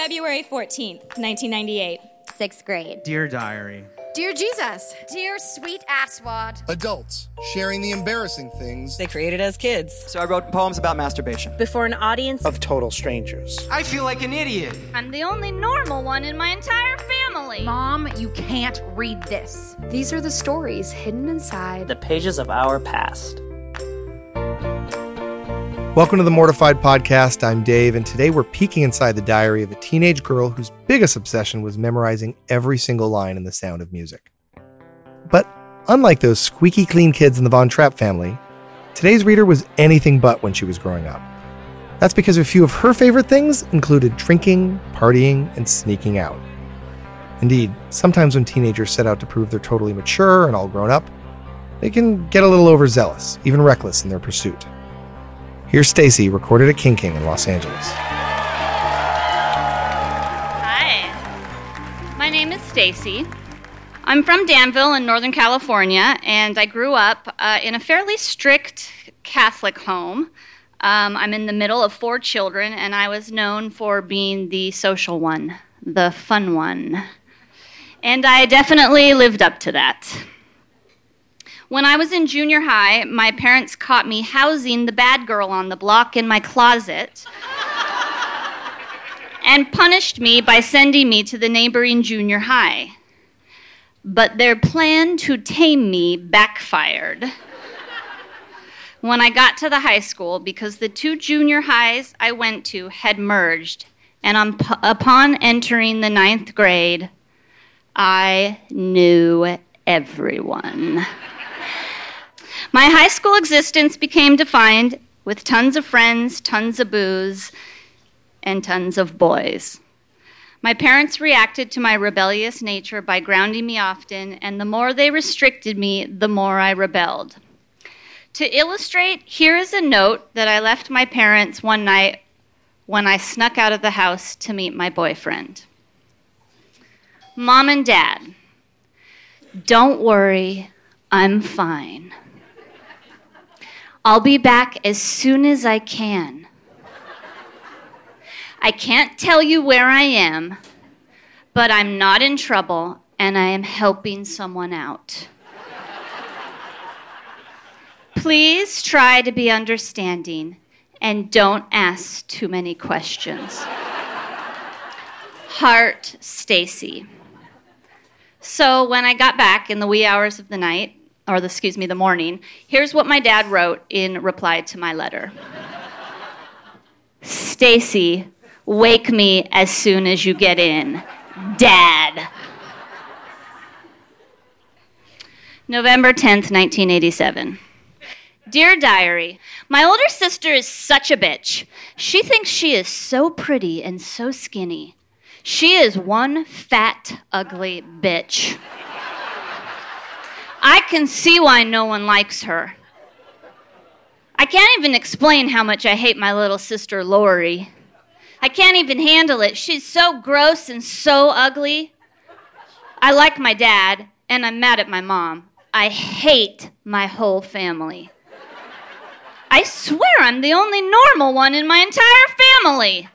February 14th, 1998. Sixth grade. Dear Diary. Dear Jesus. Dear sweet asswad. Adults sharing the embarrassing things they created as kids. So I wrote poems about masturbation. Before an audience of total strangers. I feel like an idiot. I'm the only normal one in my entire family. Mom, you can't read this. These are the stories hidden inside the pages of our past. Welcome to the Mortified Podcast. I'm Dave, and today we're peeking inside the diary of a teenage girl whose biggest obsession was memorizing every single line in The Sound of Music. But unlike those squeaky clean kids in the Von Trapp family, today's reader was anything but when she was growing up. That's because a few of her favorite things included drinking, partying, and sneaking out. Indeed, sometimes when teenagers set out to prove they're totally mature and all grown up, they can get a little overzealous, even reckless in their pursuit. Here's Stacey, recorded at King King in Los Angeles. Hi, my name is Stacey. I'm from Danville in Northern California, and I grew up uh, in a fairly strict Catholic home. Um, I'm in the middle of four children, and I was known for being the social one, the fun one. And I definitely lived up to that. When I was in junior high, my parents caught me housing the bad girl on the block in my closet and punished me by sending me to the neighboring junior high. But their plan to tame me backfired. When I got to the high school, because the two junior highs I went to had merged, and upon entering the ninth grade, I knew everyone. My high school existence became defined with tons of friends, tons of booze, and tons of boys. My parents reacted to my rebellious nature by grounding me often, and the more they restricted me, the more I rebelled. To illustrate, here is a note that I left my parents one night when I snuck out of the house to meet my boyfriend. Mom and Dad, don't worry, I'm fine. I'll be back as soon as I can. I can't tell you where I am, but I'm not in trouble and I am helping someone out. Please try to be understanding and don't ask too many questions. Heart Stacey. So when I got back in the wee hours of the night, or the, excuse me, the morning, here's what my dad wrote in reply to my letter. Stacey, wake me as soon as you get in. Dad. November 10th, 1987. Dear Diary, my older sister is such a bitch. She thinks she is so pretty and so skinny. She is one fat, ugly bitch. I can see why no one likes her. I can't even explain how much I hate my little sister Lori. I can't even handle it. She's so gross and so ugly. I like my dad, and I'm mad at my mom. I hate my whole family. I swear I'm the only normal one in my entire family.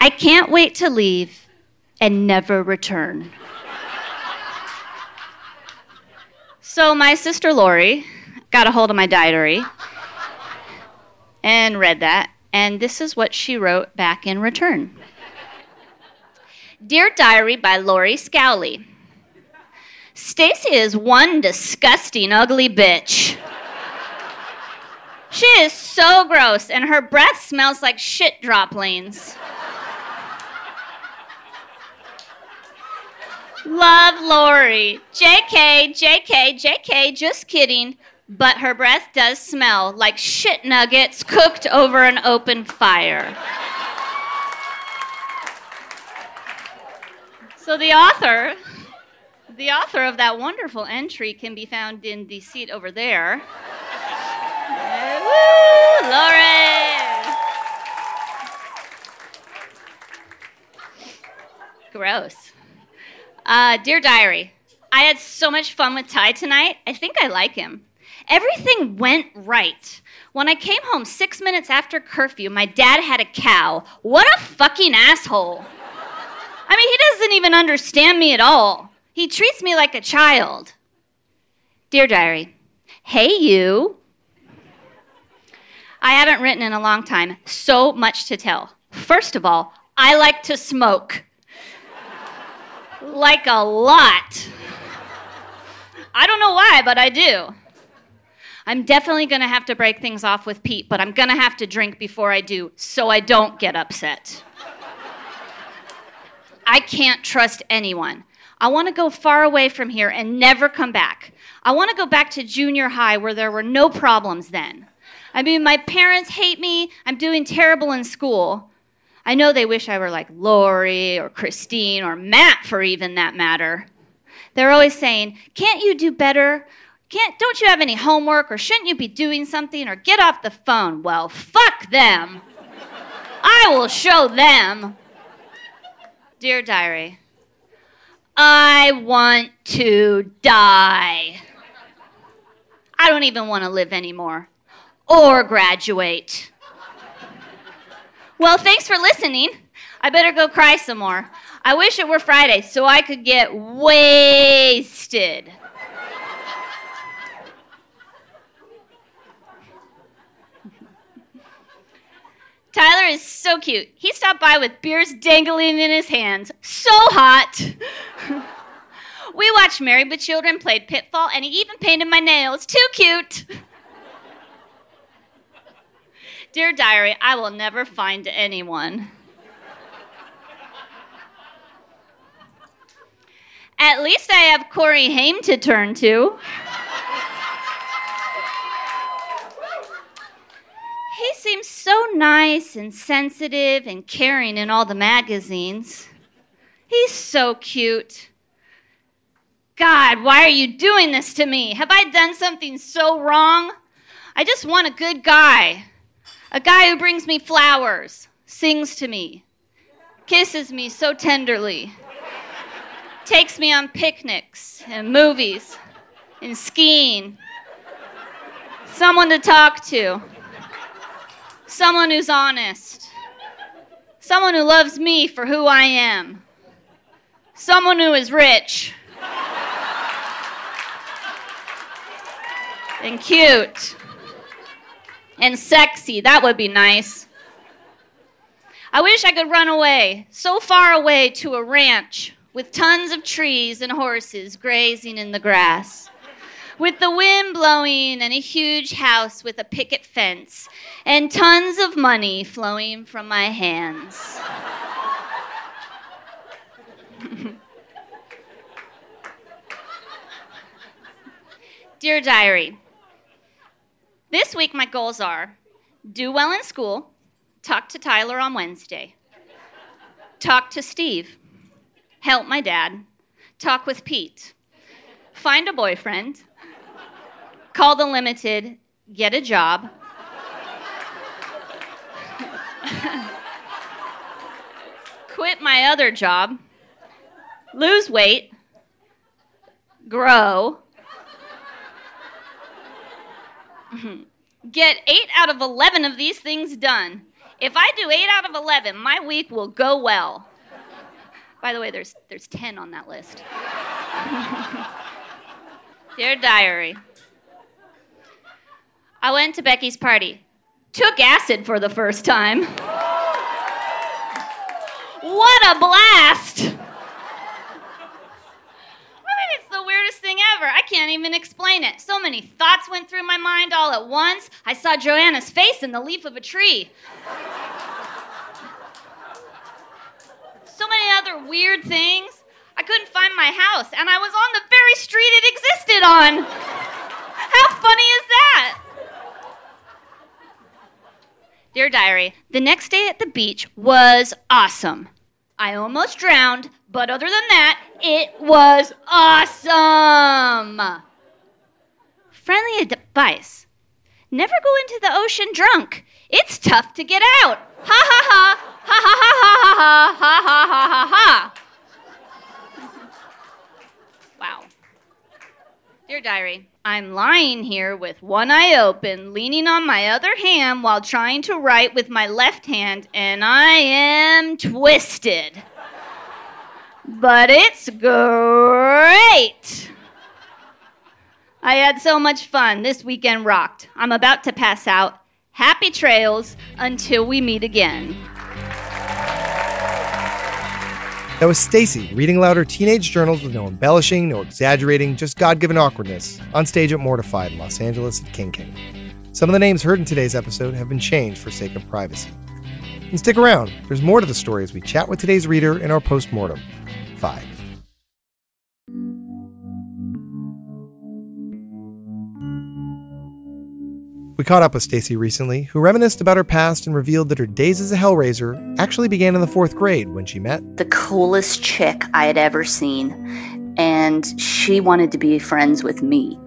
I can't wait to leave and never return. So my sister Lori got a hold of my diary and read that, and this is what she wrote back in return. Dear Diary by Lori Scowley. Stacey is one disgusting, ugly bitch. She is so gross, and her breath smells like shit droplings. Love Lori. JK, JK, JK, just kidding. But her breath does smell like shit nuggets cooked over an open fire. So the author, the author of that wonderful entry can be found in the seat over there. Woo, Lori! Gross. Uh, dear diary, I had so much fun with Ty tonight. I think I like him. Everything went right. When I came home six minutes after curfew, my dad had a cow. What a fucking asshole. I mean, he doesn't even understand me at all. He treats me like a child. Dear diary, hey you. I haven't written in a long time. So much to tell. First of all, I like to smoke. Like a lot. I don't know why, but I do. I'm definitely going to have to break things off with Pete, but I'm going to have to drink before I do so I don't get upset. I can't trust anyone. I want to go far away from here and never come back. I want to go back to junior high where there were no problems then. I mean, my parents hate me. I'm doing terrible in school. I know they wish I were like Lori or Christine or Matt, for even that matter. They're always saying, Can't you do better? Can't, don't you have any homework or shouldn't you be doing something or get off the phone? Well, fuck them. I will show them. Dear Diary, I want to die. I don't even want to live anymore or graduate. Well, thanks for listening. I better go cry some more. I wish it were Friday so I could get wasted. Tyler is so cute. He stopped by with beers dangling in his hands. So hot. we watched Married with Children, played Pitfall, and he even painted my nails. Too cute. Dear Diary, I will never find anyone. At least I have Corey Haim to turn to. He seems so nice and sensitive and caring in all the magazines. He's so cute. God, why are you doing this to me? Have I done something so wrong? I just want a good guy. A guy who brings me flowers, sings to me, kisses me so tenderly, takes me on picnics and movies and skiing. Someone to talk to. Someone who's honest, someone who loves me for who I am, someone who is rich and cute and sexy. That would be nice. I wish I could run away, so far away to a ranch with tons of trees and horses grazing in the grass with the wind blowing and a huge house with a picket fence and tons of money flowing from my hands. Dear Diary, this week my goals are do well in school, talk to Tyler on Wednesday, talk to Steve, help my dad, talk with Pete, find a boyfriend, call the limited, get a job. Quit my other job, lose weight, grow, Get 8 out of 11 of these things done. If I do 8 out of 11, my week will go well. By the way, there's, there's 10 on that list. Dear Diary, I went to Becky's party. Took acid for the first time. What a blast! I mean, it's the weirdest thing ever. I can't even explain it. So many thoughts went through my mind all at once. I saw Joanna's face in the leaf of a tree. so many other weird things. I couldn't find my house, and I was on the very street it existed on. How funny is that? Dear Diary, the next day at the beach was awesome. I almost drowned, but other than that, it was awesome. Friendly advice never go into the ocean drunk. It's tough to get out. Ha ha ha. Ha ha ha ha ha ha ha ha ha ha. Wow. Dear Diary, I'm lying here with one eye open, leaning on my other hand while trying to write with my left hand, and I am twisted. But it's great! I had so much fun. This weekend rocked. I'm about to pass out. Happy trails until we meet again. That was Stacey reading aloud her teenage journals with no embellishing, no exaggerating, just God given awkwardness on stage at Mortified in Los Angeles at King King. Some of the names heard in today's episode have been changed for sake of privacy. And stick around, there's more to the story as we chat with today's reader in our postmortem. 5. We caught up with Stacey recently, who reminisced about her past and revealed that her days as a Hellraiser actually began in the fourth grade when she met the coolest chick I had ever seen. And she wanted to be friends with me.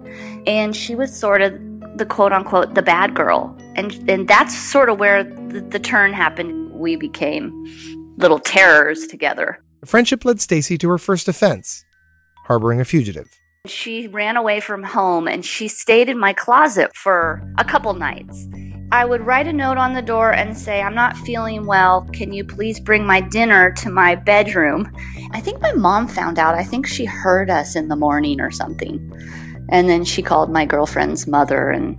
And she was sort of the quote unquote the bad girl. And and that's sort of where the, the turn happened. We became little terrors together. The friendship led Stacey to her first offense, harboring a fugitive. She ran away from home and she stayed in my closet for a couple nights. I would write a note on the door and say, I'm not feeling well. Can you please bring my dinner to my bedroom? I think my mom found out. I think she heard us in the morning or something. And then she called my girlfriend's mother and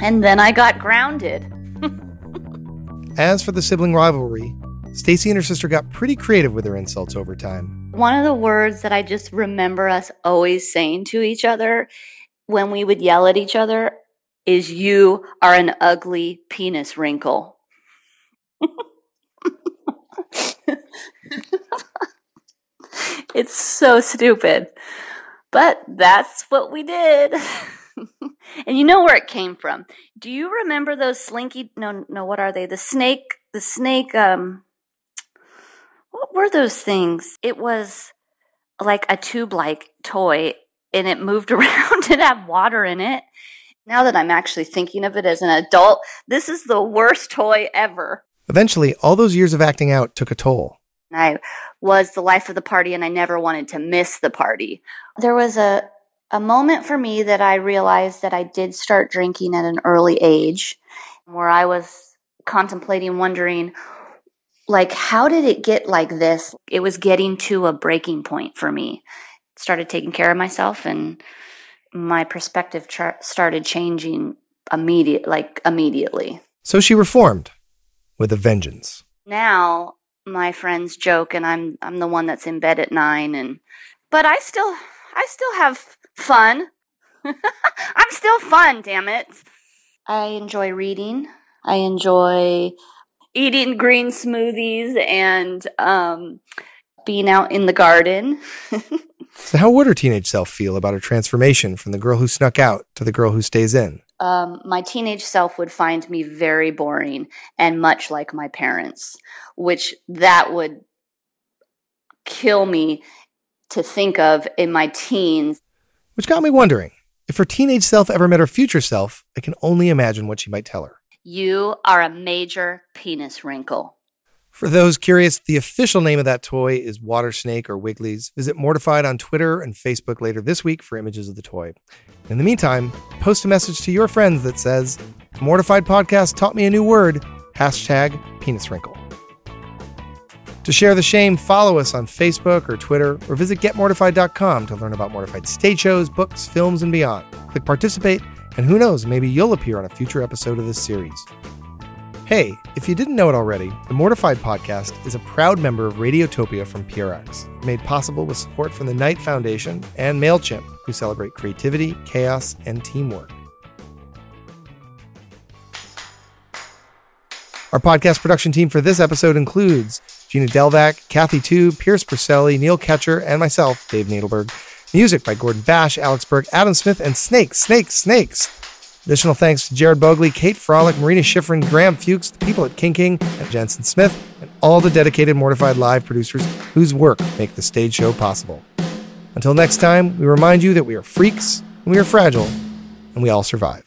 and then I got grounded. As for the sibling rivalry, Stacey and her sister got pretty creative with their insults over time. One of the words that I just remember us always saying to each other when we would yell at each other is, You are an ugly penis wrinkle. it's so stupid. But that's what we did. and you know where it came from. Do you remember those slinky no no what are they? The snake the snake um what were those things? It was like a tube like toy and it moved around and had water in it. Now that I'm actually thinking of it as an adult, this is the worst toy ever. Eventually, all those years of acting out took a toll. I was the life of the party and I never wanted to miss the party. There was a a moment for me that I realized that I did start drinking at an early age where I was contemplating wondering like how did it get like this? It was getting to a breaking point for me. Started taking care of myself and my perspective char- started changing immediate like immediately. So she reformed with a vengeance. Now my friends joke and i'm i'm the one that's in bed at 9 and but i still i still have fun. I'm still fun damn it. I enjoy reading. I enjoy eating green smoothies and um, being out in the garden. so, how would her teenage self feel about her transformation from the girl who snuck out to the girl who stays in? Um, my teenage self would find me very boring and much like my parents, which that would kill me to think of in my teens. Which got me wondering if her teenage self ever met her future self, I can only imagine what she might tell her. You are a major penis wrinkle. For those curious, the official name of that toy is Water Snake or Wiggly's. Visit Mortified on Twitter and Facebook later this week for images of the toy. In the meantime, post a message to your friends that says, Mortified Podcast taught me a new word, hashtag penis wrinkle. To share the shame, follow us on Facebook or Twitter, or visit getmortified.com to learn about Mortified stage shows, books, films, and beyond. Click participate, and who knows, maybe you'll appear on a future episode of this series. Hey, if you didn't know it already, the Mortified podcast is a proud member of Radiotopia from PRX, made possible with support from the Knight Foundation and MailChimp, who celebrate creativity, chaos, and teamwork. Our podcast production team for this episode includes Gina Delvac, Kathy Tu, Pierce Purcelli, Neil Ketcher, and myself, Dave Nadelberg. Music by Gordon Bash, Alex Burke, Adam Smith, and Snakes, Snakes, Snakes. Additional thanks to Jared Bogley, Kate Frolick, Marina Schifrin, Graham Fuchs, the people at King King, and Jensen Smith, and all the dedicated Mortified Live producers whose work make the stage show possible. Until next time, we remind you that we are freaks, and we are fragile, and we all survive.